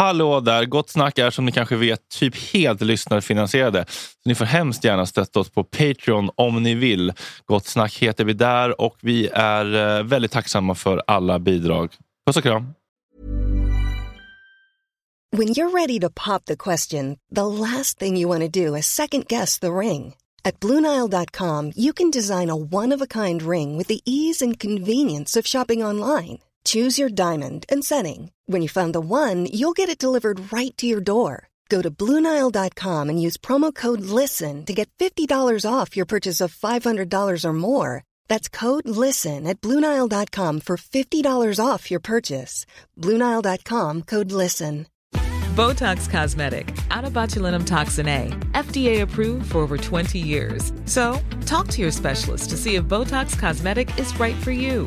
Hallå där! Gott Snack är som ni kanske vet typ helt lyssnarfinansierade. Så ni får hemskt gärna stötta oss på Patreon om ni vill. Gott Snack heter vi där och vi är eh, väldigt tacksamma för alla bidrag. Puss och kram! When you're ready to pop the question, the last thing you want to do is second guess the ring. At Bluenile.com you can design a one-of-a-kind ring with the ease and convenience of shopping online. Choose your diamond and setting. When you find the one, you'll get it delivered right to your door. Go to Bluenile.com and use promo code LISTEN to get $50 off your purchase of $500 or more. That's code LISTEN at Bluenile.com for $50 off your purchase. Bluenile.com code LISTEN. Botox Cosmetic, out of botulinum toxin A, FDA approved for over 20 years. So, talk to your specialist to see if Botox Cosmetic is right for you.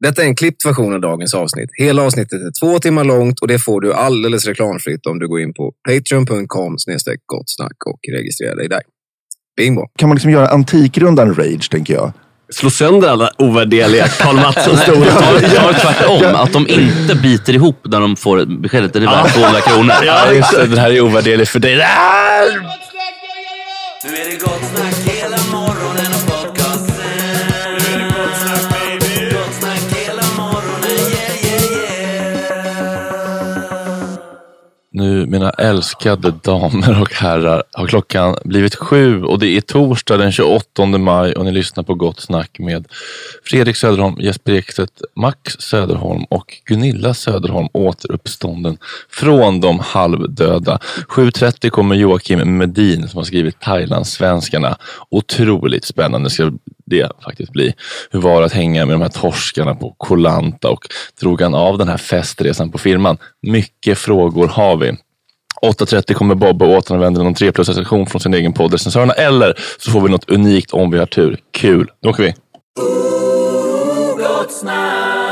Detta är en klippt version av dagens avsnitt. Hela avsnittet är två timmar långt och det får du alldeles reklamfritt om du går in på patreon.com gottsnack och registrerar dig där. Bingo! Kan man liksom göra Antikrundan Rage, tänker jag? Slå sönder alla ovärderliga Karl Mattsson stora. Jag har tvärtom, att de inte biter ihop när de får beskedet. Det är värt 200 kronor. Ja, just det. Den här är ovärderlig för dig. Nu är det gott snack Nu, mina älskade damer och herrar, har klockan blivit sju och det är torsdag den 28 maj och ni lyssnar på Gott Snack med Fredrik Söderholm, Jesper Ekstedt, Max Söderholm och Gunilla Söderholm återuppstånden från de halvdöda. 7.30 kommer Joakim Medin som har skrivit Thailandsvenskarna. Otroligt spännande ska det faktiskt bli. Hur var det att hänga med de här torskarna på Kolanta och drog han av den här festresan på firman? Mycket frågor har vi. 8.30 kommer Bobbe återanvänder någon 3 plus recension från sin egen podd Recensörerna eller så får vi något unikt om vi har tur. Kul, då åker vi. Snack.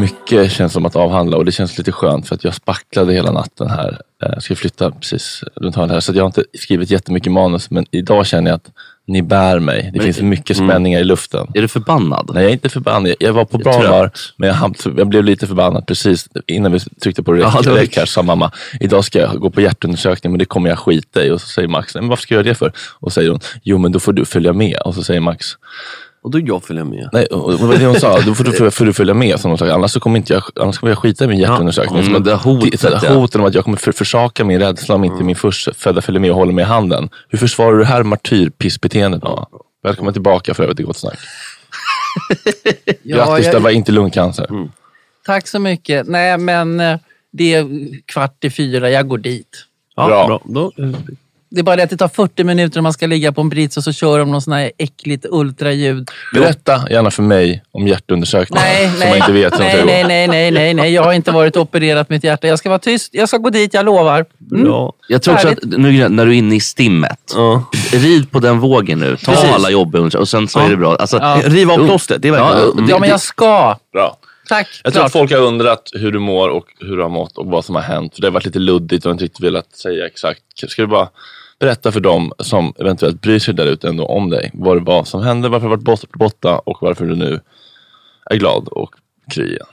Mycket känns som att avhandla och det känns lite skönt för att jag spacklade hela natten här. Eh, Jag ska flytta precis runt hörnet här så jag har inte skrivit jättemycket manus men idag känner jag att ni bär mig. Det Men- finns mycket Mm. spänningar i luften. Är du förbannad? Nej, jag är inte förbannad. Jag var på bra humör, men jag, jag blev lite förbannad precis innan vi tryckte på Ja, räck, var- räck här sa mamma, idag ska jag gå på hjärtundersökning men det kommer jag skita i. Och så säger Max, men varför ska jag göra det för? Och säger hon, jo men då får du följa med. Och så säger Max, Och då jag följer med. nej, och det var det hon sa, då får du, får du följa med. Som hon sa, annars, så kommer inte jag, annars kommer jag skita i min hjärtundersökning. Ja, men det hotet, ja. hoten om att jag kommer för, försaka min rädsla om inte min förstfödda följer med och håller mig i handen. Hur försvarar du det här martyrpissbeteendet mamma? Välkommen tillbaka för övrigt till Gott Snack. Grattis, jag- det var inte lungcancer. Tack så mycket. Nej, men eh, det är kvart i fyra, jag går dit. Ja, Bra. bra. Då, Det är bara det att det tar 40 minuter om man ska ligga på en brits och så kör de någon sån här äckligt ultraljud. Berätta gärna för mig om hjärtundersökningen Nej, som nej, man inte vet nej, nej, nej, nej, nej, nej. Jag har inte varit opererat mitt hjärta. Jag ska vara tyst. Jag ska gå dit, jag lovar. Mm. bra. Jag tror också att nu när du är inne i stimmet, Ja. rid på den vågen nu. Ta Precis. alla jobb och sen så är det bra. Alltså, Ja. Riv av plåstret, det är verkligen... Ja. Ja, men jag ska. Bra. Tack. Jag tror att folk har undrat hur du mår och hur du har mått och vad som har hänt. För det har varit lite luddigt och inte riktigt velat säga exakt. Ska du bara berätta för dem som eventuellt bryr sig där ute ändå om dig. Vad det var som hände, varför du varit bort- borta och varför du nu är glad och kry igen.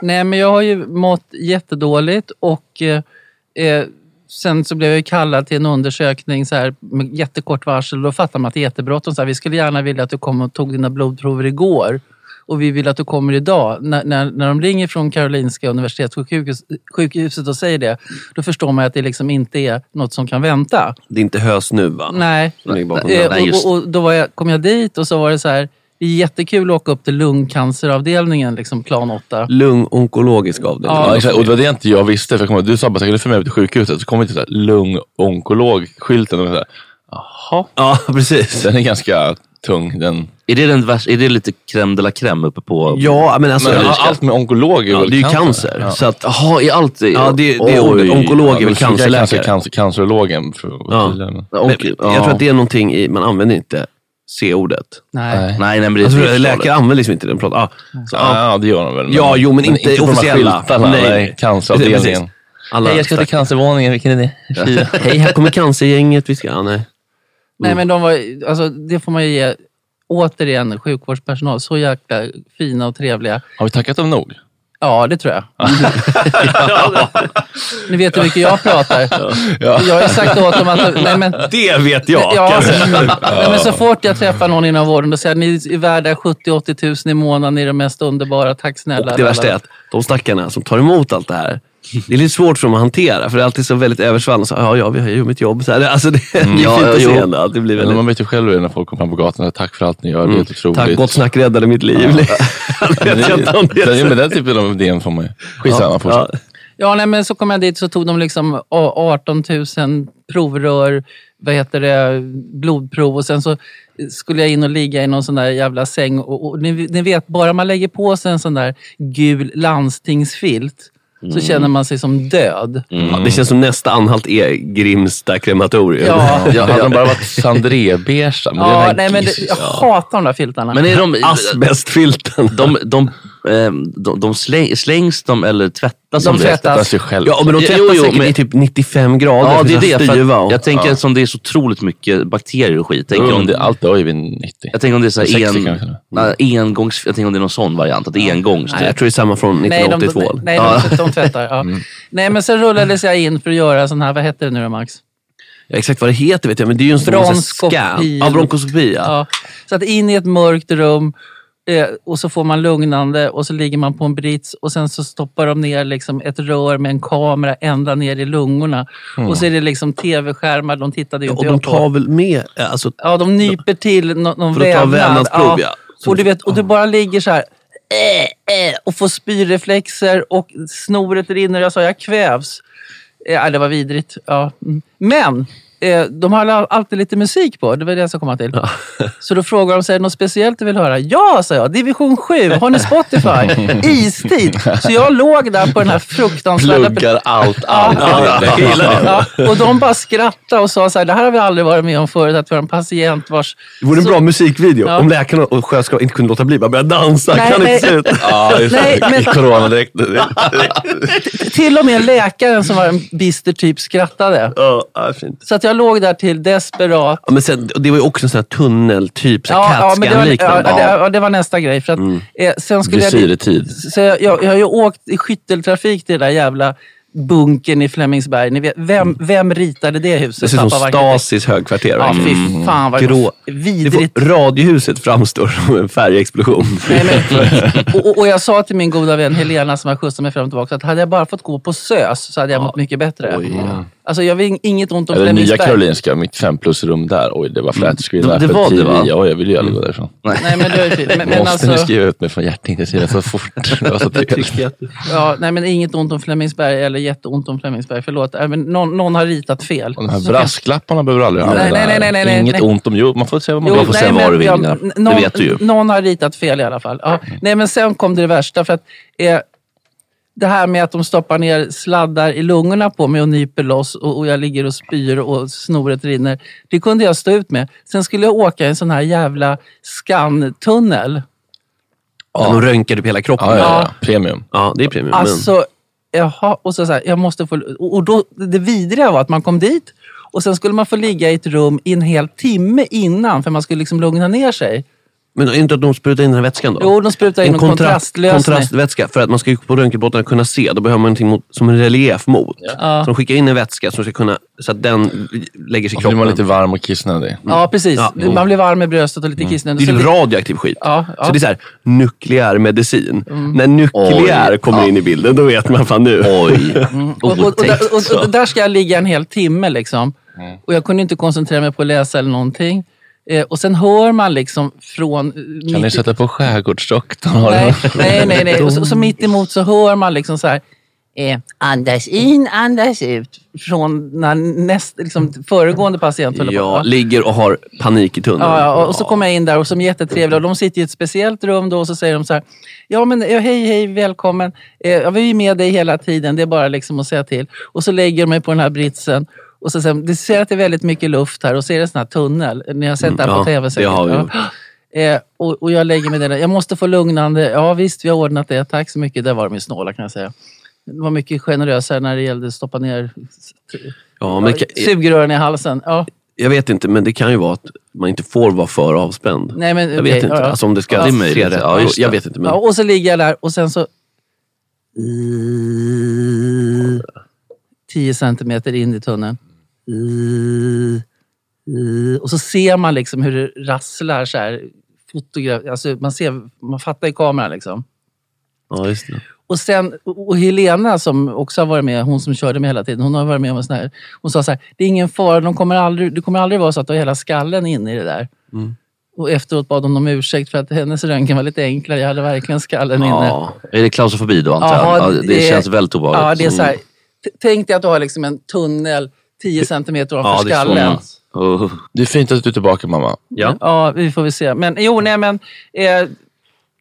Nej, men jag har ju mått jättedåligt och eh, eh, sen så blev jag kallad till en undersökning så här, med jättekort varsel. Då fattar man att det är jättebråttom. Vi skulle gärna vilja att du kom och tog dina blodprover igår och vi vill att du kommer idag. När, när, när de ringer från Karolinska universitetssjukhuset sjukhuset och säger det, då förstår man att det liksom inte är något som kan vänta. Det är inte hös nu va? Nej. Eh, och, och, och då var jag, kom jag dit och så var det så här, det är jättekul att åka upp till lungcanceravdelningen, liksom plan 8. Lungonkologisk avdelning. Ja, exakt. Och det var det inte jag visste. För jag du sa bara, ska du följa med till sjukhuset? Så kom vi till så här, lungonkolog-skylten. Och så här, Jaha, Ja, precis. den är ganska tung. Den, är, det den värsta, är det lite crème de la crème uppe på... Ja, men alltså... men ja, allt med onkolog är ja, väl det är ju cancer? cancer. Ja. Så att, Jaha, är allt... ja, det, det är ordet. Onkolog är väl men cancer, cancerläkare. cancer, cancer, cancerologen. För, Ja. Men Okej, Jag tror att det är någonting i, man använder inte C-ordet. Nej. Nej. Nej, nej, men det är Alltså, läkare använder liksom inte den. Pratar. Ah, så, ah, Ja, det gör de väl. Ja, jo, men inte på de här officiella. skyltarna. Nej. Nej, canceravdelningen. Alla Hej, jag ska till cancervåningen. Vilken är det? Hej, här kommer cancergänget. Vi ska, ja, nej. Nej, men de var, alltså, det får man ju ge, återigen, sjukvårdspersonal. Så jäkla fina och trevliga. Har vi tackat dem nog? Ja, det tror jag. Ni vet hur mycket jag pratar. Jag har ju sagt åt dem att... Nej, men, Det vet jag. Ja, alltså, nej, men så fort jag träffar någon inom vården och säger att ni är värda 70-80 tusen i månaden, ni är de mest underbara, tack snälla. Och det värsta är att de stackarna som tar emot allt det här, det är lite svårt för dem att hantera. För det är alltid så väldigt översvallande. Så, ja, ja, vi har ju mitt jobb. Så här, det- alltså, det är Mm. Ja, fint att jo. se ändå. Att det blir Men väldigt... man vet ju själv det är när folk kommer fram på gatan. Tack för allt ni gör. Det är otroligt. Tack, gott snack räddade mitt liv. Är Den, men den typen av idén får man ju. Skitsamma, fortsätt. Ja. Ja, nej, men så kom jag dit så tog de liksom a- 18 000 provrör, vad heter det, blodprov och sen så skulle jag in och ligga i någon sån där jävla säng. Och, och ni, ni vet, bara man lägger på sig en sån där gul landstingsfilt så känner man sig som död. Ja, det känns som nästa anhalt är Grimsta krematorium. Ja. Ja, hade de bara varit sandrébeiga. Ja, nej, men det, jag hatar de där filtarna. Men är de, Asbestfilten. de, de, de, de släng, slängs de eller tvättas De det? tvättas. Sig själv. Ja, men de Jo, tvättar jo, säkert men- i typ 95 grader. Ja, det är det. För och- jag tänker Ja. som det är så otroligt mycket bakterier och skit. Tänker Mm, om det, allt dör ju vid 90. jag tänker om det är så här 60 en, nej, engångs... Jag tänker om det är någon sån variant. Att det är engångs. Nej, jag tror det är samma från Nej, de, 1982. nej, nej Ja. de, de tvättar. Ja. Mm. Nej, men sen rullades jag in för att göra sån här, vad heter det nu då Max? Ja, exakt vad det heter vet jag, men det är ju en sån här scan. Ja, bronkoskopi. Ja. Ja. Så att in i ett mörkt rum eh, och så får man lugnande och så ligger man på en brits och sen så stoppar de ner liksom ett rör med en kamera ända ner i lungorna. Och så är det liksom tv-skärmar, de tittade ju Ja, och de jag på. tar väl med, alltså, Ja, de nyper till nå- någon För att ta vävnad. vävnadsprov, ja. Så- Och du, vet, och du bara ligger så här eh, eh, och får spyreflexer och snoret rinner. Jag sa, jag kvävs. Eh, det var vidrigt. Ja. mm. Men eh, de har all- alltid lite musik på. Det var det jag ska komma till. Så då frågar de, det något speciellt du vill höra? Ja, sa jag. Division 7. Har ni Spotify? Istid. Så jag låg där på den här fruktansvärda... Pluggar allt, allt. Ja. Det. Ja, och de bara skrattade och sa så här, det här har vi aldrig varit med om förut, att vi har en patient vars... det vore en Så- bra musikvideo. Ja. Om läkarna och sköterskan inte kunde låta bli. Bara började dansa. Nej, kan nej. inte sluta. Ja, Nej, men- I coronadräkt. Till och med läkaren som var en bister typ skrattade. Ja, ja, fint. Så att jag låg där till desperat. Ja, men sen, det var ju också en sån här tunnel, typ så Ja, var, ja, ja, det var nästa grej. För att, eh, sen skulle jag, så jag, jag, jag har ju åkt i skytteltrafik till det där jävla bunkern i Flemingsberg. Ni vet, vem, vem ritade det huset? Det ser ut som. Stasis högkvarter. Ja, fy fan vad Grå. Det vidrigt. får, radiohuset framstår som en färgexplosion. Nej, men, och, och- jag sa till min goda vän Helena som har skjutsat mig fram och tillbaka att hade jag bara fått gå på SÖS så hade jag mått mycket bättre. Alltså jag ing- inget ont om Eller nya Flemingsberg. Karolinska, mitt fem plus-rum där. Oj, det var flätskrin Det- där det för var det, va? Ja, jag vill ju aldrig gå därifrån. Nej, men, det men, men Måste alltså, ni skriva ut mig från hjärtintensiven så fort? Det var så trevligt. ja, nej, men inget ont om Flemingsberg eller jätteont om Flemingsberg. Förlåt. Äh, men någon, någon har ritat fel. Och de här Så- brasklapparna behöver du aldrig Nej, använda. nej, nej, nej, nej, Inget nej. ont om... Jo, man får säga vad man Jo, vill. får nej, säga vad du vill, ja, Nina. n- Det någon, vet du ju. Någon har ritat fel i alla fall. Ja. Nej, men sen kom det värsta. För att, eh, det här med att de stoppar ner sladdar i lungorna på mig och nyper loss och, och jag ligger och spyr och snoret rinner. Det kunde jag stå ut med. Sen skulle jag åka i en sån här jävla skantunnel. Ja. De röntgar typ hela kroppen. Ja, ja, Ja. Premium. Ja, det är premium. men- Alltså, jaha, och så, så här, jag måste få... Och då, det vidriga var att man kom dit och sen skulle man få ligga i ett rum i en hel timme innan för man skulle liksom lugna ner sig. Men inte att de sprutar in den här vätskan då? Jo, de sprutar in en en kontrastlösning. kontrastvätska. För att man ska på röntgenplåtarna kunna se. Då behöver man någonting mot, som en relief mot. Ja. Så de skickar in en vätska som ska kunna, så att den lägger sig i Då blir kroppen. man lite varm och kissnödig. Ja, precis. Ja. Man blir varm i bröstet och lite kissnödig. Det är ju radioaktiv skit. Ja, ja. Så det är så här, nukleär medicin. Mm. När nukleär Oj. kommer in i bilden, då vet man fan nu. Oj, och, och, och, och, och, och där ska jag ligga en hel timme. Liksom. Och jag kunde inte koncentrera mig på att läsa eller någonting. Eh, och sen hör man liksom från... eh, Kan ni sätta på Skärgårdsdoktorn? Nej, nej, nej. nej. Och så, så mitt emot så hör man liksom så här... Eh, andas in, andas ut. Från när näst, liksom, föregående patient på. Ja, ligger och har panik i tunneln. Ja, ja, och så kommer jag in där och som är jättetrevliga. Och de sitter i ett speciellt rum då och så säger de så här. Ja men ja, hej, hej, välkommen. Eh, ja, vi är med dig hela tiden. Det är bara liksom att säga till. Och så lägger de mig på den här britsen. Och så, sen, det ser att det är väldigt mycket luft här och så är det en sån här tunnel. Ni har sett det här Mm, på ja, tv det säkert. har vi gjort. Eh, och, och jag lägger mig där. Jag måste få lugnande. Ja visst, vi har ordnat det. Tack så mycket. Där var de ju snåla kan jag säga. Det var mycket generösare när det gällde att stoppa ner Ja, men det sugrören i halsen. Ja. jag vet inte, men det kan ju vara att man inte får vara för avspänd. Nej, men, jag okej, vet inte. ja, ja. Alltså om det ska Ja, det se rätt. Ja, just jag det. vet inte. Men... Ja, och så ligger jag där och sen så... Tio centimeter in i tunneln. Och så ser man liksom hur det rasslar så här. Fotograf, alltså man, ser, man fattar i kameran liksom. Ja, just det. Och sen, och Helena som också har varit med, hon som körde med hela tiden, hon har varit med om en sån här. Hon sa så här, det är ingen fara, de kommer aldrig, det kommer aldrig vara så att du har hela skallen inne i det där. Mm. Och efteråt bad hon om ursäkt för att hennes röntgen var lite enklare. Jag hade verkligen skallen inne. Ja. Är det klaustrofobi då antar jag? Ja, det, det- känns väldigt obehagligt. Ja, det är så här, t- tänk dig att du har liksom en tunnel 10 centimeter Ja, ovanför det är så skallen. Oh. Det är fint att du är tillbaka mamma. Ja. Ja, vi får väl se. Men jo, nej men. Eh,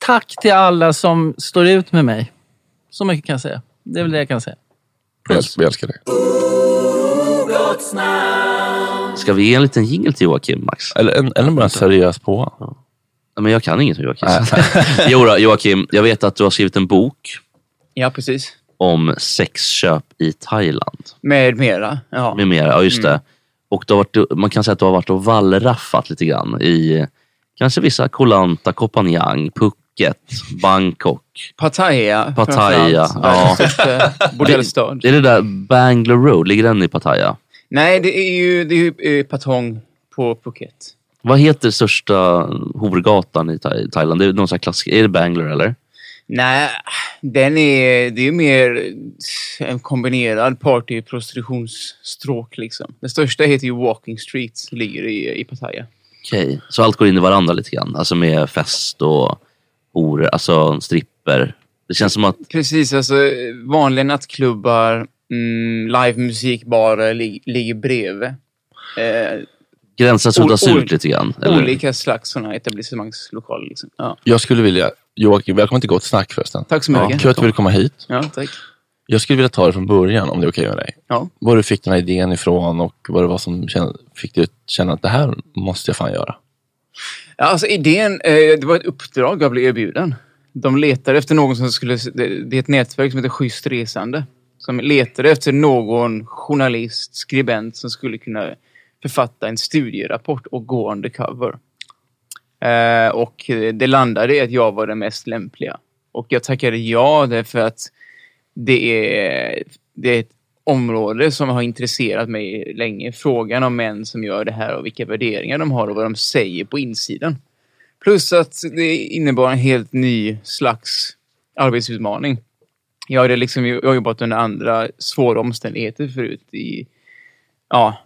tack till alla som står ut med mig. Så mycket kan jag säga. Det är väl det jag kan säga. Jag älskar, jag älskar dig. Ska vi ge en liten jingle till Joakim, Max? Eller, en, eller bara en seriös på. Ja, Men jag kan inget om Joakim. jo, då, Joakim, jag vet att du har skrivit en bok Ja, precis. Om sexköp i Thailand. Med mera. Ja. Med mera, ja just det. Och du har varit, man kan säga att du har varit och wallraffat lite grann i kanske vissa Koh Lanta, Koh Phangan, Phuket, Bangkok. Pattaya. Pattaya, ja. Bordellstad. Är det där Bangalore Road, ligger den i Pattaya? Nej, det är ju, det är ju eh, Patong på Phuket. Vad heter största horgatan i Tha- Thailand? Det är någon sån här klassiker. Är det Bangalore eller? Nej, den är, det är mer en kombinerad party prostitutionsstråk liksom. Den största heter ju Walking Street, ligger i, i Pattaya. Okej, så allt går in i varandra lite grann? Alltså med fest och horor, alltså stripper. Det känns som att Precis, alltså vanliga nattklubbar, mm, livemusikbarer lig, ligger bredvid. Eh, gränsen suddas ut lite grann. Eller? olika slags sådana etablissemangslokaler. Liksom. Ja. Jag skulle vilja, Joakim, välkommen till Gott Snack förresten. Tack så Ja, mycket. kul att du ville komma hit. Ja, tack. Jag skulle vilja ta det från början om det är okej med dig. Ja. Var du fick den här idén ifrån och vad det var som fick dig att känna att det här måste jag fan göra. Ja, alltså idén, eh, det var ett uppdrag jag blev erbjuden. De letade efter någon som skulle, det det är ett nätverk som heter Schysst Resande. Som letade efter någon journalist, skribent som skulle kunna författa en studierapport och gå undercover. Eh, och det landade i att jag var den mest lämpliga. Och jag tackade ja därför att det är, det är ett område som har intresserat mig länge. Frågan om män som gör det här och vilka värderingar de har och vad de säger på insidan. Plus att det innebar en helt ny slags arbetsutmaning. Jag hade liksom jag har jobbat under andra svåra omständigheter förut. I, ja,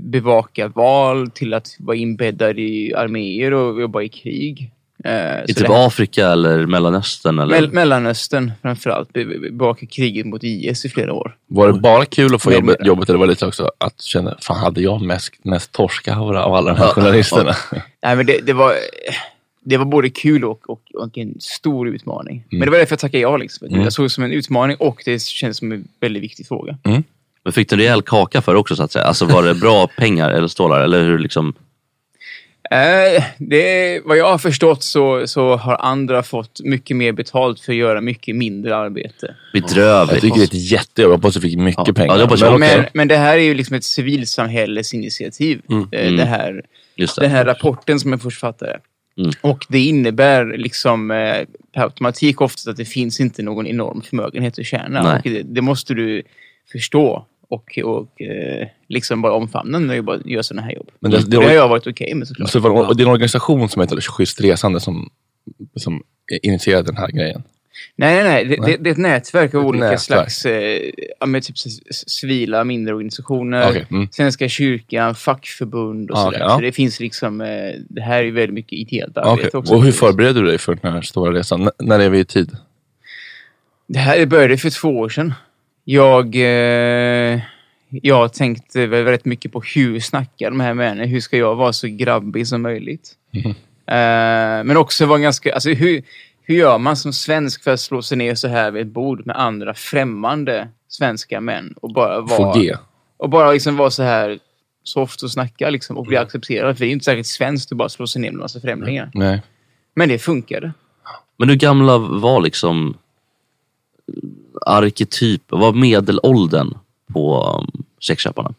bevaka val till att vara inbäddad i arméer och jobba i krig. Eh, I typ det- Afrika eller Mellanöstern? Eller? Mell- Mellanöstern framförallt. Be- be- Bevaka kriget mot IS i flera år. Var det bara kul att få jobbet, jobbet eller var det lite också att känna, fan hade jag mest, mest torskaura av alla de här journalisterna? Nej, men det, det, var, det var både kul och, och, och en stor utmaning. Mm. Men det var därför jag tackade ja. Liksom. Mm. Jag såg det som en utmaning och det kändes som en väldigt viktig fråga. Men fick du en rejäl kaka för också så att säga? Alltså var det bra pengar eller stålar? Eller hur liksom? Eh, det, vad jag har förstått så, så har andra fått mycket mer betalt för att göra mycket mindre arbete. Bedrövligt. Jag tycker det är ett jättejobb. Jag hoppas du fick mycket Ja. pengar. Ja, det Men jag. Men, men det här är ju liksom ett civilsamhällesinitiativ. Mm. Eh, Mm. Det här, Just den det. här rapporten som är författare. Mm. Och det innebär liksom eh, per automatik ofta att det finns inte någon enorm förmögenhet att tjäna. Det, det måste du förstå och, och eh, liksom bara omfamna när du bara gör sådana här jobb. Men det- det, det- har jag varit okej med såklart. Så det, var, och det är en organisation som heter Schysst Resande som, som initierade den här grejen. Nej, nej, nej. Det, Nej. Det, är ett nätverk av Ett olika nätverk. slags eh, men typ civila mindre organisationer. Okej, mm. Svenska kyrkan, fackförbund och Ah, sådär. okej, ja. Så det finns liksom, eh, det här är väldigt mycket ideellt arbete också. Och hur förbereder du dig för den här stora resan? N- när är vi i tid? Det här började för två år sedan. Jag, eh, jag tänkte väl rätt mycket på hur snackar de här männen? Hur ska jag vara så grabbig som möjligt? Mhm. Eh, men också vara ganska, alltså hur, hur gör man som svensk för att slå sig ner så här vid ett bord med andra främmande svenska män och bara vara... Få G. Och bara liksom vara så här soft och snacka liksom, och bli accepterad. För det är inte särskilt svenskt att bara slå sig ner med en massa främlingar. Nej. Men det funkade. Men hur gamla var liksom arketyp, vad var medelåldern på um, sexköparna?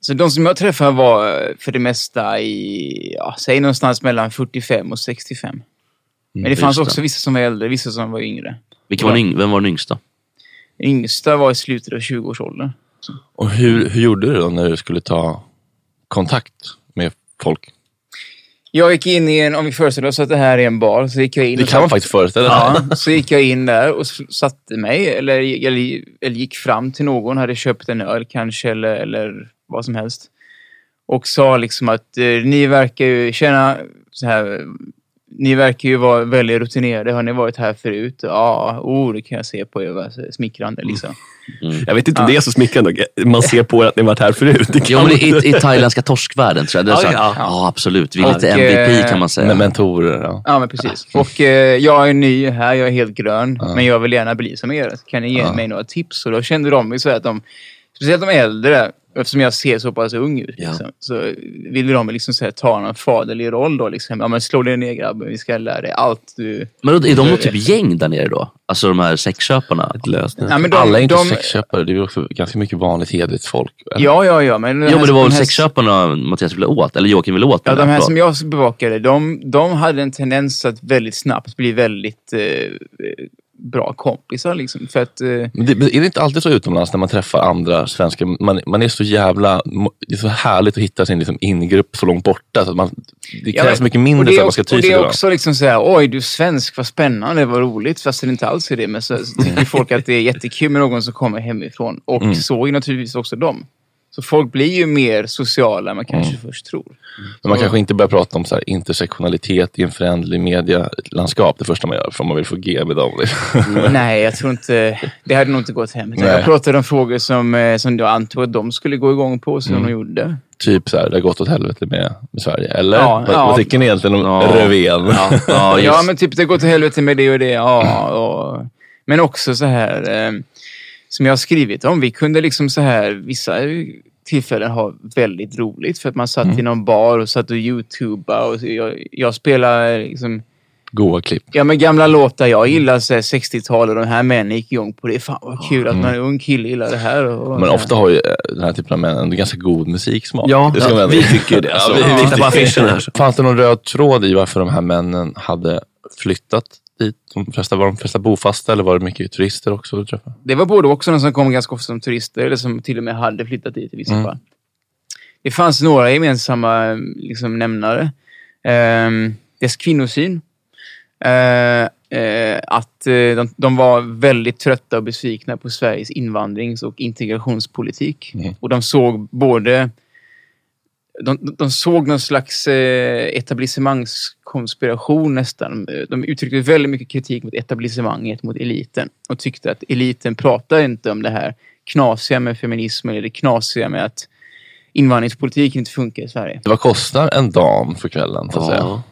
Så de som jag träffade var eh, för det mesta i, ja, säg någonstans mellan 45 och 65. Men det just fanns det. också vissa som var äldre, vissa som var yngre. Vilken var den vem var den yngsta? Yngsta var i slutet av 20-årsåldern. Och hur, hur gjorde du då när du skulle ta kontakt med folk? Jag gick in i en, om vi föreställer oss att det här är en bar, så gick jag in Det kan man faktiskt föreställa sig. Ja, så gick jag in där och satte mig, eller, eller, eller gick fram till någon, hade köpt en öl kanske, eller, eller vad som helst. Och sa liksom att eh, ni verkar ju känna så här, ni verkar ju vara väldigt rutinerade. Har ni varit här förut? Ja, oh, det kan jag se på er. Smickrande liksom. Jag vet inte om Ja. det är så smickrande. Man ser på er att ni varit här förut. Jo, men i, i thailändska torskvärlden tror jag. Det är Ja, så ja. ja. absolut. Vi är Och, lite MVP eh, kan man säga. Med mentorer. Ja. Ja, men precis. Och eh, jag är ny här, jag är helt grön, men jag vill gärna bli som er. Kan ni ge Ja. mig några tips? Och då kände de ju så här att de, speciellt de äldre, eftersom jag ser så pass ung ut, Ja. liksom, så ville de liksom så här, ta någon faderlig roll då. Liksom. Ja, men slå dig ner grabben, vi ska lära dig allt du... Men då, är de något typ gäng där nere då? Alltså de här sexköparna? Ja, men de, Alla är inte de, sexköpare. Det är ju också ganska mycket vanligt hederligt folk. eller? Ja, ja, ja. Men Jo men det var väl här- sexköparna Mattias ville åt? Eller Joakim ville åt? Ja, de här jag. som jag bevakade, de, de hade en tendens att väldigt snabbt bli väldigt eh, bra kompisar. Liksom, för att... Eh, det, är det inte alltid så utomlands när man träffar andra svenskar? Man, man är så jävla... Det är så härligt att hitta sin liksom, ingrupp så långt borta. Så man, det Ja, krävs men- mycket och mindre för att man ska också- ty sig det är också liksom såhär, oj du är svensk, vad spännande, vad roligt. Fast det inte alls är det. Men så, så tycker folk att det är jättekul med någon som kommer hemifrån. Och Mm. så är naturligtvis också de. Så folk blir ju mer sociala än man kanske Mm. först tror. Men man kanske inte börjar prata om så här, intersektionalitet i en föränderlig medialandskap det första man gör, för man vill få G med dem. Nej, jag tror inte... Det hade nog inte gått hem. Jag pratade om frågor som, eh, som jag antog att de skulle gå igång på, som Mm. de gjorde. typ så här, det har gått åt helvete med, med Sverige. Eller? Ja, vad, ja. vad tycker ni egentligen om Ja. Revén? Ja, ja, Ja, men typ det går till helvete med det och det. Ja, och, men också så här, eh, som jag har skrivit om, vi kunde liksom så här, vissa tillfällen ha väldigt roligt för att man satt i någon bar och satt och youtubade och jag, jag spelar liksom, Goa klipp. ja men gamla låtar jag gillar, så här 60-tal och de här männen gick igång på det. Fan vad kul att man är ung kille gillar det här. Och, Men ofta har ju eh, den här typen av män en ganska god musiksmak. Ja, ja, vi tycker ju det. Alltså, vi- vi här. så. Fanns det någon röd tråd i varför de här männen hade flyttat dit? De flesta, var de flesta bofasta eller var det mycket turister också du träffade? Det var både också de som kom ganska ofta som turister eller som till och med hade flyttat dit i vissa Mm. fall. Det fanns några gemensamma liksom, nämnare. Ehm, dess kvinnosyn. Eh, eh, att eh, de, de var väldigt trötta och besvikna på Sveriges invandrings och integrationspolitik. Mm. Och de såg både de, de såg någon slags eh, etablissemangskonspiration nästan. De uttryckte väldigt mycket kritik mot etablissemanget, mot eliten. Och tyckte att eliten pratar inte om det här knasiga med feminism eller det knasiga med att invandringspolitiken inte funkar i Sverige. Vad kostar en dam för kvällen? Så att säga? Ja.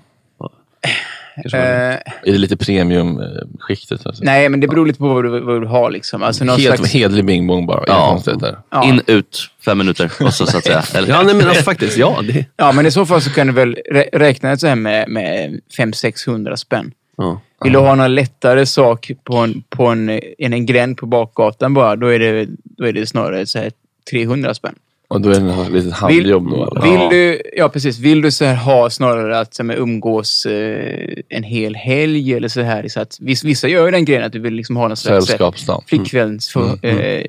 Det. Eh, Är det lite premiumskiktet? Alltså? nej, men det beror lite på vad du, vad du har. Liksom. Alltså, någon Helt slags, hedlig bing bong bara. Ja. Ja. In, ut, fem minuter. Och så, så att säga. Eller, Ja, nej, men alltså faktiskt, ja. Det, ja, men i så fall så kan du väl rä- räkna det så här med, med 500-600 spänn. ja. Vill du ha någon lättare sak på en, på en, en, en gränd på bakgatan bara, då är det, då är det snarare så här 300 spänn. Och då är det något litet Vill, handjobb då? Eller? vill Ja. du, ja precis, vill du så här ha snarare att så här, umgås eh, en hel helg eller så här. Så att, viss, vissa gör ju den grejen att du vill liksom ha någon slags så här, Sällskapsdag. flickväns för, Mm, eh.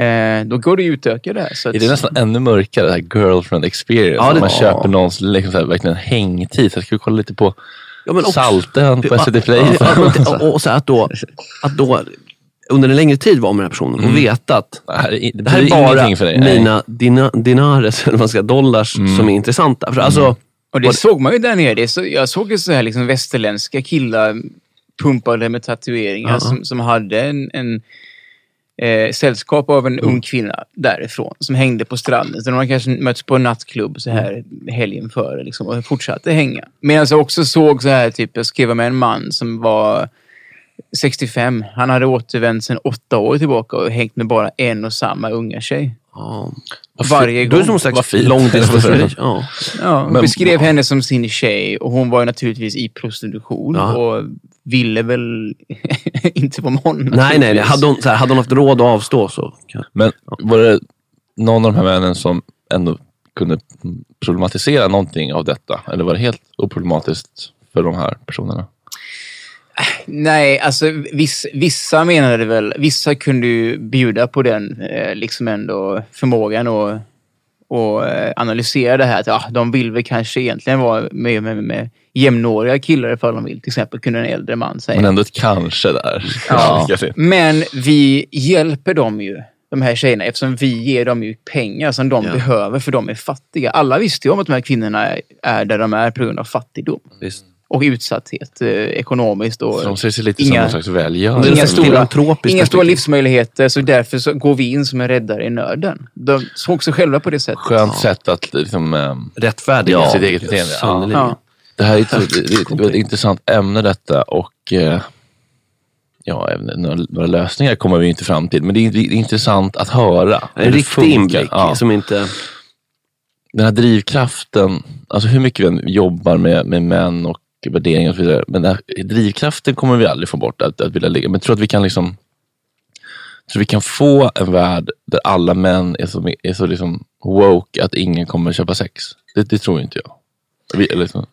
Eh, då går det ju att utöka det här. Så att, Är det nästan ännu mörkare, det här girlfriend experience? Ja, det- Att man ja. köper någons liksom, så här, verkligen hängtid. Så jag skulle kolla lite på Ja, Saltön på SVT Play. Ja, men- och, och så att då, att då under en längre tid vara med den här personen och veta att Det här är, det här är bara för dig. Mina dina, dinares, eller man ska, dollars som är intressanta. För alltså, Och det såg man ju där nere. Det så, jag såg ju så här liksom västerländska killar pumpade med tatueringar Ja. som, som hade en, en eh, sällskap av en ung kvinna därifrån som hängde på stranden. Så de har kanske mötts på en nattklubb så här helgen före liksom, och fortsatte hänga. Medan jag också såg så här, typ, jag skrev med en man som var 65. Han hade återvänt sedan åtta år tillbaka och hängt med bara en och samma unga tjej. Ja. Varje är gång. som en Vad slags fint. långtidsrelation. Ja. Ja, Men- beskrev henne som sin tjej och hon var ju naturligtvis i prostitution Ja. och ville väl inte vara med honom. Nej, nej. Hade hon, så här, hade hon haft råd att avstå så... Men var det någon av de här männen som ändå kunde problematisera någonting av detta? Eller var det helt oproblematiskt för de här personerna? Nej, alltså viss, vissa menade väl, vissa kunde ju bjuda på den eh, liksom ändå förmågan och, och eh, analysera det här. Att, ja, de vill väl kanske egentligen vara med, med, med jämnåriga killar ifall de vill. Till exempel kunde en äldre man säga. Men ändå ett kanske där. Ja. Men vi hjälper dem ju, de här tjejerna, eftersom vi ger dem ju pengar som de Ja. behöver för de är fattiga. Alla visste ju om att de här kvinnorna är där de är på grund av fattigdom. Visst. Och utsatthet eh, ekonomiskt. Och Så de ser sig lite Inga- som någon slags välgörare. Det är Inga ett stora, inga stora livsmöjligheter, så därför så går vi in som en räddare i nöden. De såg sig själva på det sättet. Skönt sätt att liksom, ähm, Rättfärdiga Ja. sitt eget beteende. Ja. Ja. Det här är ett, ett väldigt intressant ämne detta och eh, ja, några, några lösningar kommer vi inte fram till. Men det är, det är intressant att höra. En riktig inblick Ja. som inte... Den här drivkraften, alltså hur mycket vi jobbar med, med män och värderingar och så vidare. Men här drivkraften kommer vi aldrig få bort, att, att vilja ligga. Men jag tror att vi kan liksom tror vi kan få en värld där alla män är så, är så liksom woke att ingen kommer köpa sex. Det, det tror inte jag. Vi, liksom,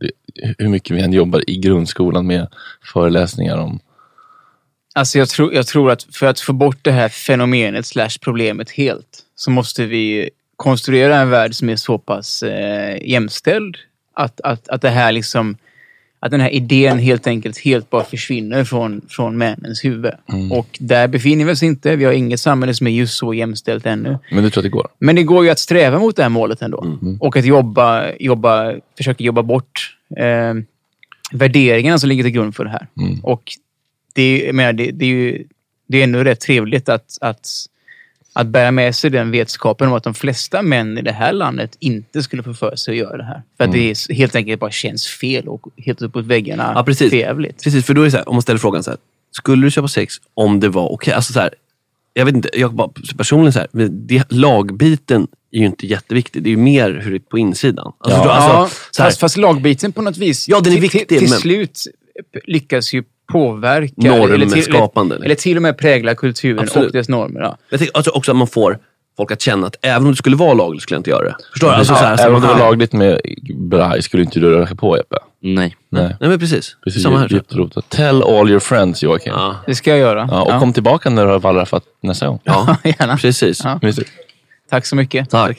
det, hur mycket vi än jobbar i grundskolan med föreläsningar om Alltså jag tror, jag tror att för att få bort det här fenomenet slash problemet helt så måste vi konstruera en värld som är så pass eh, jämställd att, att, att det här liksom att den här idén helt enkelt helt bara försvinner från, från männens huvud. Och där befinner vi oss inte. Vi har inget samhälle som är just så jämställt ännu. Men du tror att det går? Men det går ju att sträva mot det här målet ändå. Och att jobba, jobba, försöka jobba bort eh, värderingarna som ligger till grund för det här. Och det, jag menar, det, det är ju det är ändå rätt trevligt att, att, att bära med sig den vetskapen om att de flesta män i det här landet inte skulle få för sig att göra det här. För att det är helt enkelt bara känns fel och helt uppåt väggarna Ja, precis. förjävligt. Precis, för då är det så här, om man ställer frågan så här. Skulle du köpa sex om det var okej? Alltså så här, jag vet inte, jag bara personligen så här, det, lagbiten är ju inte jätteviktig. Det är ju mer hur det är på insidan. Alltså, Ja. då, alltså, ja, fast, fast lagbiten på något vis Ja, den är viktig, till, till men- slut lyckas ju påverka. Normskapande. Eller, eller till och med prägla kulturen Absolut. och dess normer. Ja. jag tänker alltså också att man får folk att känna att även om det skulle vara lagligt skulle jag inte göra det. Förstår du? Alltså, Ja, så här, så även om det var lagligt med braj skulle inte du röra på Jeppe. Nej. Nej. Nej men precis. Precis, Samma här. djupt. Tell all your friends Joakim. Ja. Ja, Det ska jag göra. och kom tillbaka när du har wallraffat nästa gång. ja, Gärna. precis. Ja. Tack så mycket. Tack.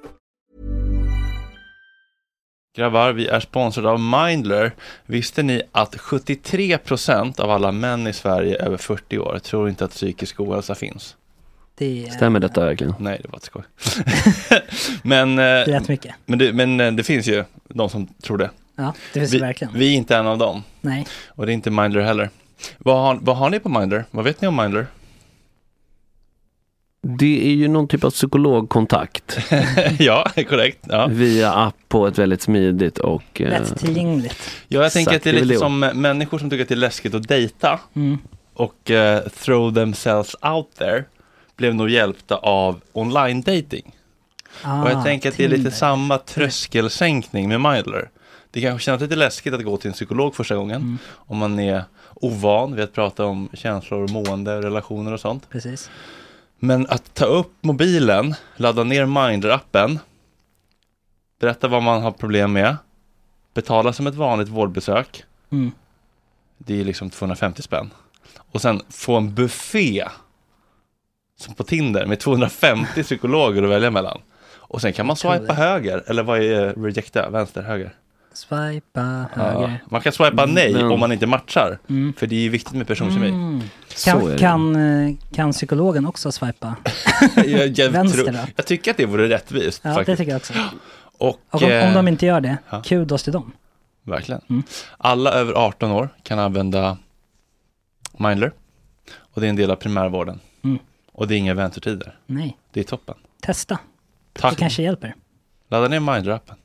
Grabbar, vi är sponsrade av Mindler. Visste ni att 73% av alla män i Sverige över 40 år tror inte att psykisk ohälsa finns? Det är Stämmer detta verkligen? Nej, det var ett skoj. men, eh, rätt mycket. Men det, men eh, det finns ju de som tror det. Ja, det finns vi, det verkligen. Vi är inte en av dem. Nej. Och det är inte Mindler heller. Vad har, vad har ni på Mindler? Vad vet ni om Mindler? Det är ju någon typ av psykologkontakt. ja, korrekt. Ja. Via app på ett väldigt smidigt och... eh, Lättillgängligt. Ja, jag tänker att det är lite som människor som tycker att det är läskigt att dejta Mm. och eh, throw themselves out there blev nog hjälpta av online dating. Ah, och jag tänker att det är lite samma tröskelsänkning med Mindler. Det kanske känns lite läskigt att gå till en psykolog första gången Mm. om man är ovan vid att prata om känslor, mående, relationer och sånt. Precis. Men att ta upp mobilen, ladda ner Mindler-appen, berätta vad man har problem med, betala som ett vanligt vårdbesök, Mm. det är liksom 250 spänn. Och sen få en buffé som på Tinder med 250 psykologer att välja mellan. Och sen kan man swipa höger, eller vad är rejecta, vänster, höger? Swipa Ja, höger. man kan swipa nej Men- om man inte matchar. Mm. För det är ju viktigt med personkemi. Mm. Kan, det. kan, eh, kan psykologen också swipa? jag, jag, Vänster tror, då? jag tycker att det vore rättvist. Ja, det faktiskt. tycker jag också. Och, Och om, om eh, de inte gör det, ja. kudos till dem. Verkligen. Mm. Alla över 18 år kan använda Mindler. Och det är en del av primärvården. Mm. Och det är inga väntetider. Nej, Det är toppen. testa. Tack. Det kanske hjälper. Ladda ner Mindler-appen.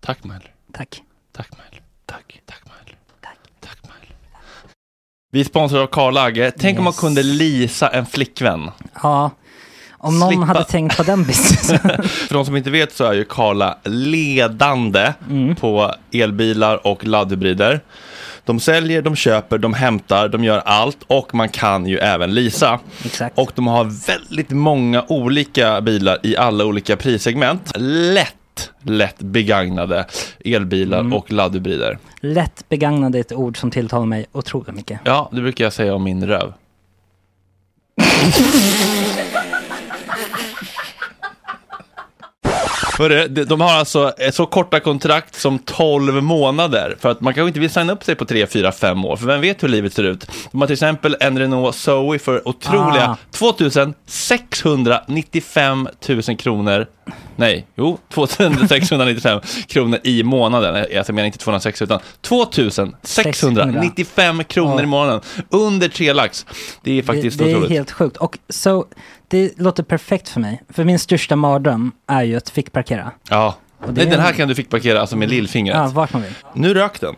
Tack Mindler. Tack. Tack Mindler. Tack. Tack Mindler. Tack. Tack Mindler. Vi är sponsrade av Karl Agge. Tänk om man Yes. kunde lisa en flickvän. Ja, om någon Slippa. hade tänkt på den businessen. För de som inte vet så är ju Karla ledande Mm. på elbilar och laddhybrider. De säljer, de köper, de hämtar, de gör allt och man kan ju även leasa. Exakt. Och de har väldigt många olika bilar i alla olika prissegment. Lätt, lätt begagnade elbilar Mm. och laddhybrider. Lätt begagnade är ett ord som tilltalar mig otroligt mycket. Ja, det brukar jag säga om min röv. Hörru, de- de har alltså så korta kontrakt som 12 månader. För att man kanske inte vill signa upp sig på 3, 4, 5 år. För vem vet hur livet ser ut? De har till exempel en Renault Zoe för otroliga Ah. 2695 000 kronor. Nej, jo, 2695 kronor i månaden. Eh, Jag menar inte 260 utan 2695 kronor i Ja. månaden. Under tre lax. Det är faktiskt det, det är otroligt. helt sjukt. Och så, det låter perfekt för mig. För min största mardröm är ju att fickparkera. Ja. Och det Nej, är den här kan du fick parkera alltså med lillfingret. Ja, vart man vill. Nu rök den.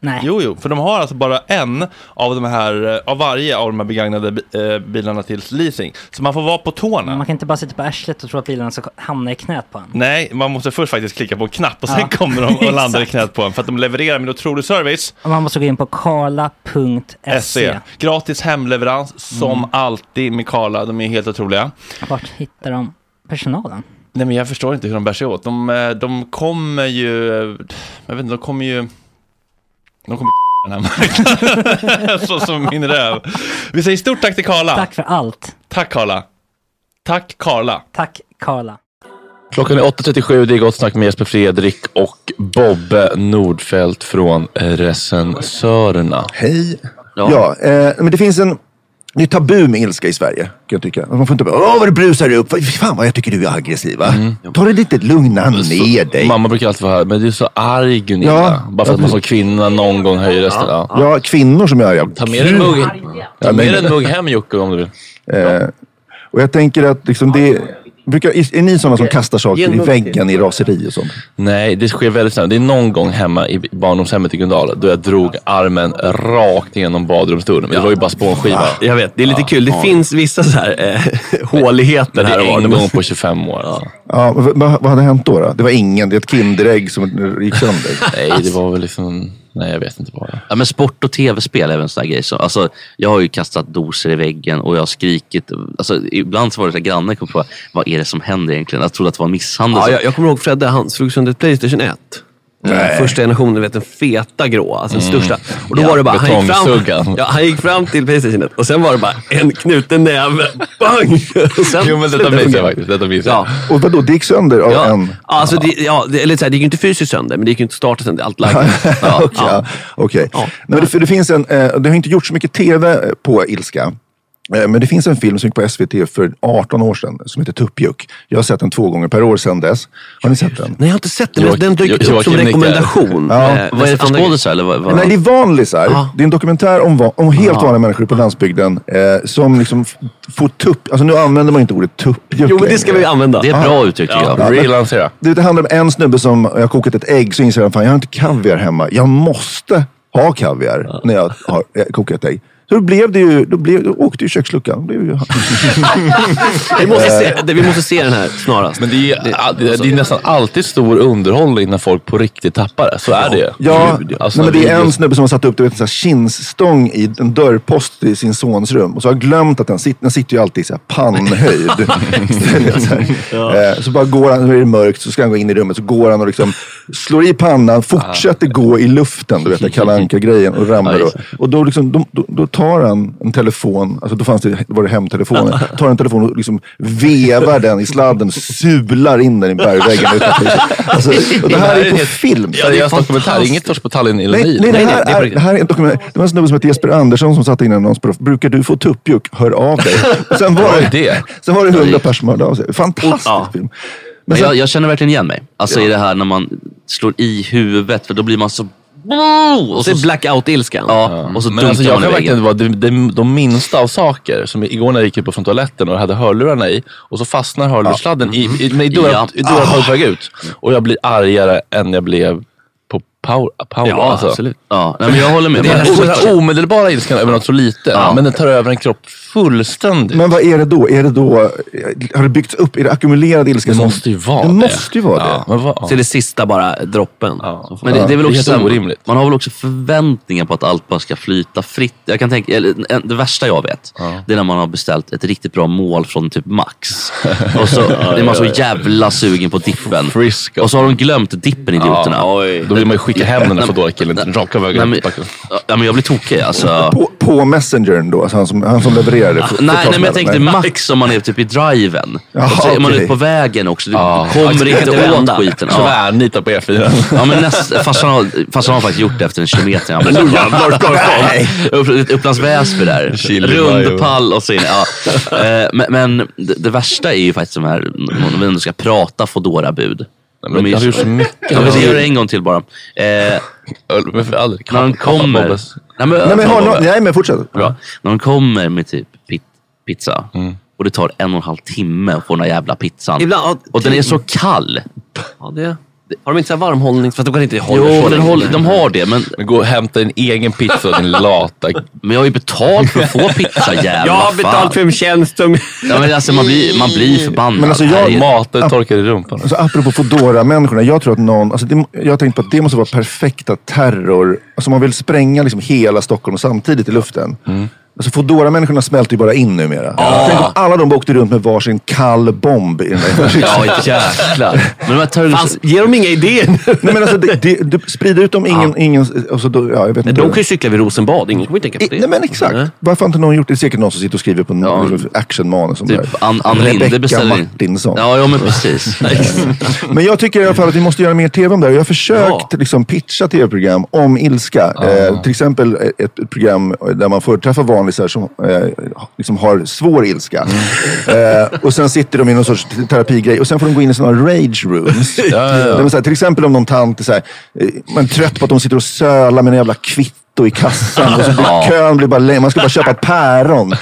Nej. Jo, jo, för de har alltså bara en av de här, eh, av varje av de här begagnade eh, bilarna till leasing. Så man får vara på tårna. Man kan inte bara sitta på arslet och tro att bilarna ska hamna i knät på en. Nej, man måste först faktiskt klicka på en knapp och sen Ja. kommer de och landar i knät på en. För att de levererar med otrolig service. Och man måste gå in på karla.se. SE. Gratis hemleverans som Mm. alltid med Karla. De är helt otroliga. Vart hittar de personalen? Nej men jag förstår inte hur de bär sig åt. De, eh, de kommer ju, jag vet inte, de kommer ju, de kommer den här marknaden. Så som min röv. Vi säger stort tack till Karla. Tack för allt. Tack Karla. Tack Karla. Tack Karla. Klockan är 8.37, det är Gott Snack med Jesper Fredrik och Bobbe Nordfeldt från Recensörerna. Hej. Ja, eh, men det finns en... Det är tabu med ilska i Sverige, kan jag tycka. Man får inte bara, åh vad du brusar upp. Fan vad jag tycker du är aggressiv. Va? Ta det lite lugna ner dig. Mamma brukar alltid vara här, men du är så arg Gunilla. Ja. Bara för att man som kvinna någon gång höjer rösten. Ja. Ja, kvinnor som är arga. Ta med dig en mugg, ta Ja, med men- dig en mugg hem Jocke om du vill. Eh, och jag tänker att liksom det... Brukar, är, är ni sådana som kastar saker i väggen i raseri och sånt? Nej, det sker väldigt sällan. Det är någon gång hemma i barndomshemmet i Gundala då jag drog armen rakt igenom badrumsdörren. Det var ju bara spånskiva. Jag vet, det är lite kul. Det finns vissa så här eh, håligheter det här och är var. en gång på 25 år. Alltså. Ja, vad, vad hade hänt då, då? Det var ingen, det är ett Kinderägg som gick sönder. Nej, det var väl liksom... Nej, jag vet inte bara. Ja, men sport och tv-spel är väl en sån där grej. Så, alltså, jag har ju kastat doser i väggen och jag har skrikit. Alltså, ibland så var det så här, grannar kom på vad är det som händer egentligen. Jag trodde att det var en misshandel. Ja, jag, jag kommer ihåg Fredde, han slog sönder ett Playstation 1. Eh, Första generationen, vet den feta grå, alltså den Mm. största. Och då Ja, var det bara, han gick, fram, ja, han gick fram till Playstationet och sen var det bara en knuten näve, bang! Jo, men detta minns jag faktiskt. Detta minns jag. Ja. Och vadå, det gick sönder av Ja. en... Alltså, det, ja, det, eller så här, det gick ju inte fysiskt sönder, men det gick ju inte att starta sönder. Allt lag. Ja, Okej. ja. Nej, men det, för det, finns en, eh, det har inte gjorts så mycket tv på ilska. Eh, Men det finns en film som gick på SVT för 18 år sedan som heter Tuppjuck. Jag har sett den två gånger per år sedan dess. Har ni sett den? Nej, jag har inte sett den, men den dök upp som rekommendation. Ja. Eh, Vad är det för skådisar? Eller vad, vad? Nej, det är vanlisar. Ja. Det är en dokumentär om, om helt Ja. vanliga människor på landsbygden eh, som liksom får tupp. Alltså nu använder man inte ordet tuppjuck Jo, men det ska längre. vi använda. Det är ett bra uttryck tycker jag. Ja, men- Relansera. Det, det handlar om en snubbe som har kokat ett ägg så inser han fan jag har inte kaviar hemma. Jag måste ha kaviar när jag har eh, kokat ägg. Så då blev det ju, då, blev, då åkte ju köksluckan. Då blev ju... vi, måste se, det- vi måste se den här snarast. Men det är, det, det är nästan alltid stor underhållning när folk på riktigt tappar det. Så är det. Ja, Gud, alltså, nej, men det är en snubbe som har satt upp du vet, en sån här kinsstång i en dörrpost i sin sons rum. Och så har glömt att den sitter, den sitter ju alltid i så här pannhöjd. Så, här. Eh, så bara går han, nu är det mörkt, så ska han gå in i rummet. Så går han och liksom slår i pannan, fortsätter gå i luften. Du vet Kalle Anka-grejen och ramlar. Och, och då, liksom, då, då, då tar han en telefon, alltså då fanns det, var det hemtelefonen. Tar en telefon och liksom vevar den i sladden, sular in den i bergväggen. utanför. Alltså, och det här är på film. Seriös dokumentär. Inget Torsk på Tallinn eller Nej, nej, det, här är, det här är en dokument. Det var en snubbe som heter Jesper Andersson som satte in en annons på det. Brukar du få tuppjuck? Hör av dig. Och sen var det, idé. sen var det hundra personer som hörde av sig. Fantastisk Ja. film. Men sen, jag, jag känner verkligen igen mig. Alltså i det här när man slår i huvudet, för då blir man så... Och så blackout-ilskan. Ja, och så Men alltså, jag kan i verkligen vara de, de, de minsta av saker. Som igår när jag gick upp från toaletten och hade hörlurarna i. Och så fastnar hörlurssladden i, i, i Ja. i dörren på väg ut. Och jag blir argare än jag blev Paul, Paul Ja, alltså. absolut. Ja, nej, men jag håller med. Det är Men- den omedelbara ilskan över något så lite. Ja. Men den tar över en kropp fullständigt. men vad är det då? Är det då? Har det byggts upp? Är det ackumulerad ilska? det måste ju vara det. det. måste ju vara Ja, det. men vad, Så är det sista bara droppen. ja. Men det, det är väl Det är också här, orimligt. Man har väl också förväntningar på att allt bara ska flyta fritt. Jag kan tänka, det värsta jag vet, det är när man har beställt ett riktigt bra mål från typ Max. Och så är man så jävla sugen på dippen. Frisk. Och så har de glömt dippen idioterna. Ja, Då vill man ju skicka hem den där Foodora killen raka Nej, vägen. men, ja, men jag blir tokig alltså. På, på Messengern då? Alltså han, som, han som levererar det? Får- får Nej, nej, men jag tänkte Nej. Max om man är typ i driven. Jaha, så är man ute på vägen också. Du Ja. kommer Ja, inte åt vända. skiten. Ja. Tvärnita på E4. Ja, men näst, farsan, har, farsan har faktiskt gjort det efter en kilometer. Han bara, Nu jävlar ska det Nej. Upp, Upplands Väsby där. Rund pall och så in. Ja. Eh, Men, men det, det värsta är ju faktiskt de här, om vi ändå ska prata foodora bud men det har gjort så mycket. Ja, men vi gör det en gång till bara. Eh, aldrig. när de kommer... Nej, men, Nej, men, har, nå- nej, men fortsätt. Bra. När de kommer med typ pit, pizza Mm. och det tar en och en halv timme att få den här jävla pizzan. Ibland, Och den är så kall. Ja, det, har de inte så varmhållning? För att de kan inte hålla Jo, den håller, de har det. Men, Men gå och hämta din egen pizza din lata. men jag har ju betalt för att få pizza jävla Jag har fan. betalt för en tjänst som... Ja, men alltså, man, blir, man blir förbannad. Men alltså, jag- Matar torkar i rumpan. Alltså, apropå Foodora-människorna, jag tror att någon, alltså, det, jag har tänkt på att det måste vara perfekta terror, alltså man vill spränga liksom hela Stockholm samtidigt i luften. Alltså Foodora-människorna smälter ju bara in numera. Tänk om alla de åkte runt med varsin kall bomb i den där Ja, jäklar. Men de här terroristerna... Ge dem inga idéer. Nej men alltså, det, det, det, sprid ut dem, ingen, ingen, alltså, då, ja, jag vet Men inte. de kan ju cykla vid Rosenbad. Ingen kommer tänka på det. Nej men exakt. Nej. Varför har inte någon gjort det? Det är säkert någon som sitter och skriver på Ja. ja. actionmanus. som Typ där. Ann Ann Linde beställer in. Martinsson. Ja, ja, men precis. Men jag tycker i alla fall att vi måste göra mer tv om det här. Jag har försökt Ja. liksom, pitcha tv-program om ilska. Eh, till exempel ett, ett program där man får träffa vanlisar som eh, liksom har svår ilska. Eh, och sen sitter de i någon sorts terapigrej och sen får de gå in i sådana rage rooms. ja, ja. Så här, till exempel om någon tant är så här, eh, man är trött på att de sitter och sölar med en jävla kvitto i kassan. Och så blir kön blir bara längre. Man ska bara köpa päron. Eh,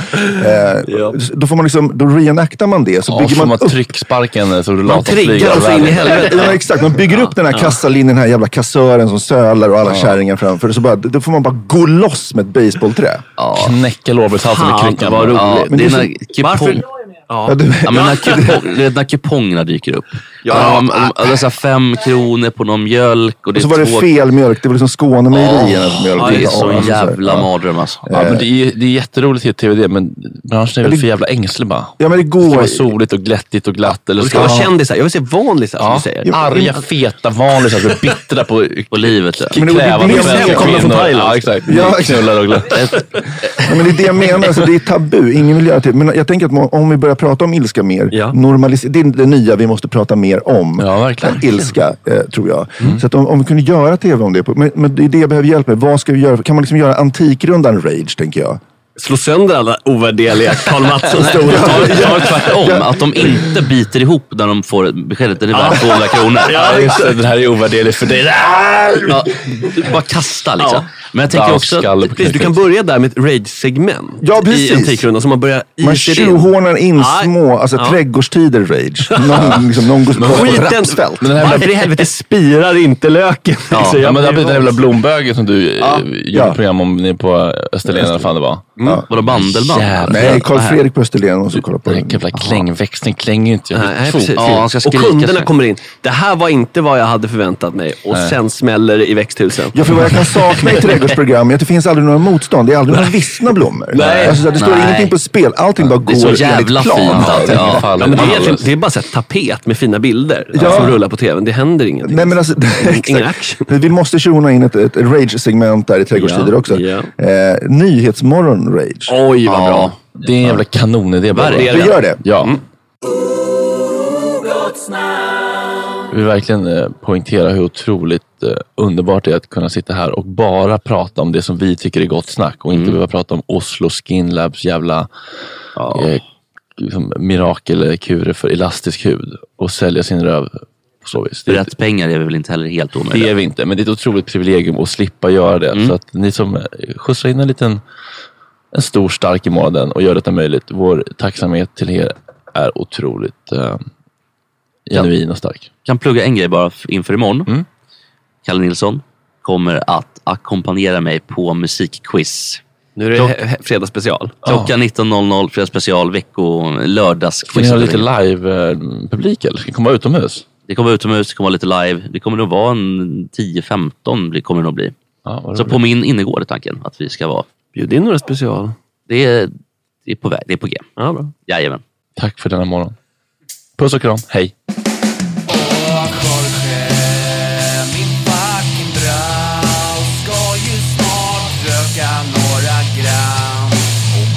Då får man liksom, då reenactar man det. Så Ja, bygger man man upp trycksparken så Man triggar så in i helvete. Ja, exakt. Man bygger upp den här kassalinjen, den här jävla kassören som sölar och alla kärringar framför. Så bara, då får man bara gå loss med ett basebollträ. Knäcka lårbenshalsen med kryckan. vad roligt. Ja, Men det är det är när så- Kipon... Ja. du- Ja, men när, kupong, när kupongerna dyker upp. Ja. Ja, de, de, de, så här fem kronor på någon mjölk och det Och så var det två... fel mjölk. Det var liksom Skånemejeriernas mjölk. Ja, det är Ja, så alltså, jävla ja. mardröm alltså. Ja, men det, är, det är jätteroligt att TVD, men branschen är väl för jävla ängslig bara. Ja, men det Det ska går. vara soligt och glättigt och glatt. Eller Och det ska vara kändisar. Jag vill se vanlisar som Ja, du säger. arga, feta vanlisar som är bittra på, på livet. Ja. Men det- krävande svenska kvinnor. Ja, exakt. Ja, Knullar och glatt. Ja, men det är det jag menar. Alltså, det är tabu. Ingen vill göra det. Men jag tänker att om vi börjar prata om ilska mer, Ja. normalis- det är det nya vi måste prata mer om. Ja, verkligen. Ilska, eh, tror jag. Så att om, om vi kunde göra tv om det, men, men det är det jag behöver hjälp med. Vad ska vi göra? Kan man liksom göra antikrundan rage, tänker jag? Slå sönder alla ovärdeliga Karl Mattsson Ta, ta tvärtom, att de inte biter ihop när de får beskedet att det är värt 200 kronor. Ja, just det. Den här är ovärderlig för dig. Ja, bara kasta liksom. Ja. Men jag tänker också... Precis, du kan börja där med ett rage-segment Ja, precis. i Antikrundan. Så man börjar Man det in. små alltså, Ja. trädgårdstider rage. Någon, liksom, någon går på ett rapsfält. Men den här varför i helvete spirar inte löken? Ja, Så jag ja, men det blir här den jävla blombögen som du Ja. ja. gjorde Ja. program om nere på Österlen, eller vad fan det var. Mm. Vadå bandelband? Jävlar. Nej, Carl Fredrik på Österlen måste kolla på Den jävla klängväxten klänger ju inte. Nej, precis. Ja, han ska och kunderna så. kommer in. Det här var inte vad jag hade förväntat mig. Och Nej. sen smäller det i växthusen. Ja, för vad jag kan sakna i trädgårdsprogram är att det finns aldrig några motstånd. Det är aldrig några vissna blommor. Nej. Alltså, det står Nej. ingenting på spel. Allting bara Det är går så enligt jävla plan. fint alltid. Ja. Ja, Ja, men det, är det är bara så här, tapet med fina bilder Ja. som rullar på tvn. Det händer ingenting. Nej, men alltså, Ingen action. Vi måste tjona in ett, ett rage-segment där i trädgårdstider Ja, också. ja. Eh, Nyhetsmorgon-rage. Oj, vad bra. Det är en jävla kanonidé bara. Vi gör det. Ja. Jag vill verkligen eh, poängtera hur otroligt eh, underbart det är att kunna sitta här och bara prata om det som vi tycker är gott snack och inte behöva prata om Oslo Skin Labs jävla eh, liksom, mirakelkurer för elastisk hud och sälja sin röv på så vis. Det, rätt pengar är vi väl inte heller helt det omöjliga. är vi inte, men det är ett otroligt privilegium att slippa göra det. Så att ni som eh, skjutsar in en liten en stor stark i månaden och gör detta möjligt. Vår tacksamhet till er är otroligt eh, genuin och stark. kan plugga en grej bara inför imorgon. Mm. Kalle Nilsson kommer att ackompanjera mig på musikquiz. Nu är det Klock- fredagsspecial. Klockan 19.00, fredag special, vecko, lördagsquiz. Ska ni ha lite live-publik eller ska ni komma utomhus? Det kommer utomhus, det kommer vara lite live. Det kommer nog vara en 10-15 det kommer det nog bli. Ja, vad Så på min innergård är tanken att vi ska vara. Bjud in några special. Det är, det är på väg, det är på G. Ja, bra. Jajamän. Tack för denna morgon. Puss och kram, hej!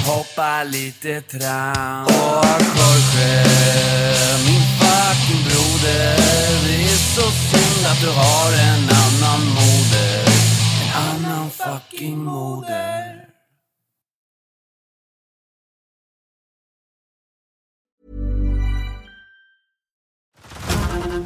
Hoppa lite tram. Åh Jorge, min fucking broder. Det är så synd att du har en annan moder. En annan fucking moder.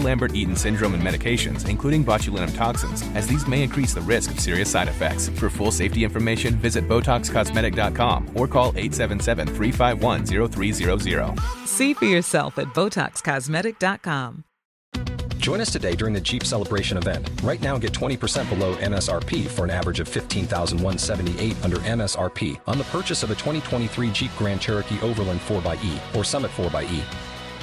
Lambert-Eaton syndrome and medications, including botulinum toxins, as these may increase the risk of serious side effects. For full safety information, visit BotoxCosmetic.com or call 877-351-0300. See for yourself at BotoxCosmetic.com. Join us today during the Jeep Celebration event. Right now, get 20% below MSRP for an average of 15178 under MSRP on the purchase of a 2023 Jeep Grand Cherokee Overland 4xE or Summit 4xE.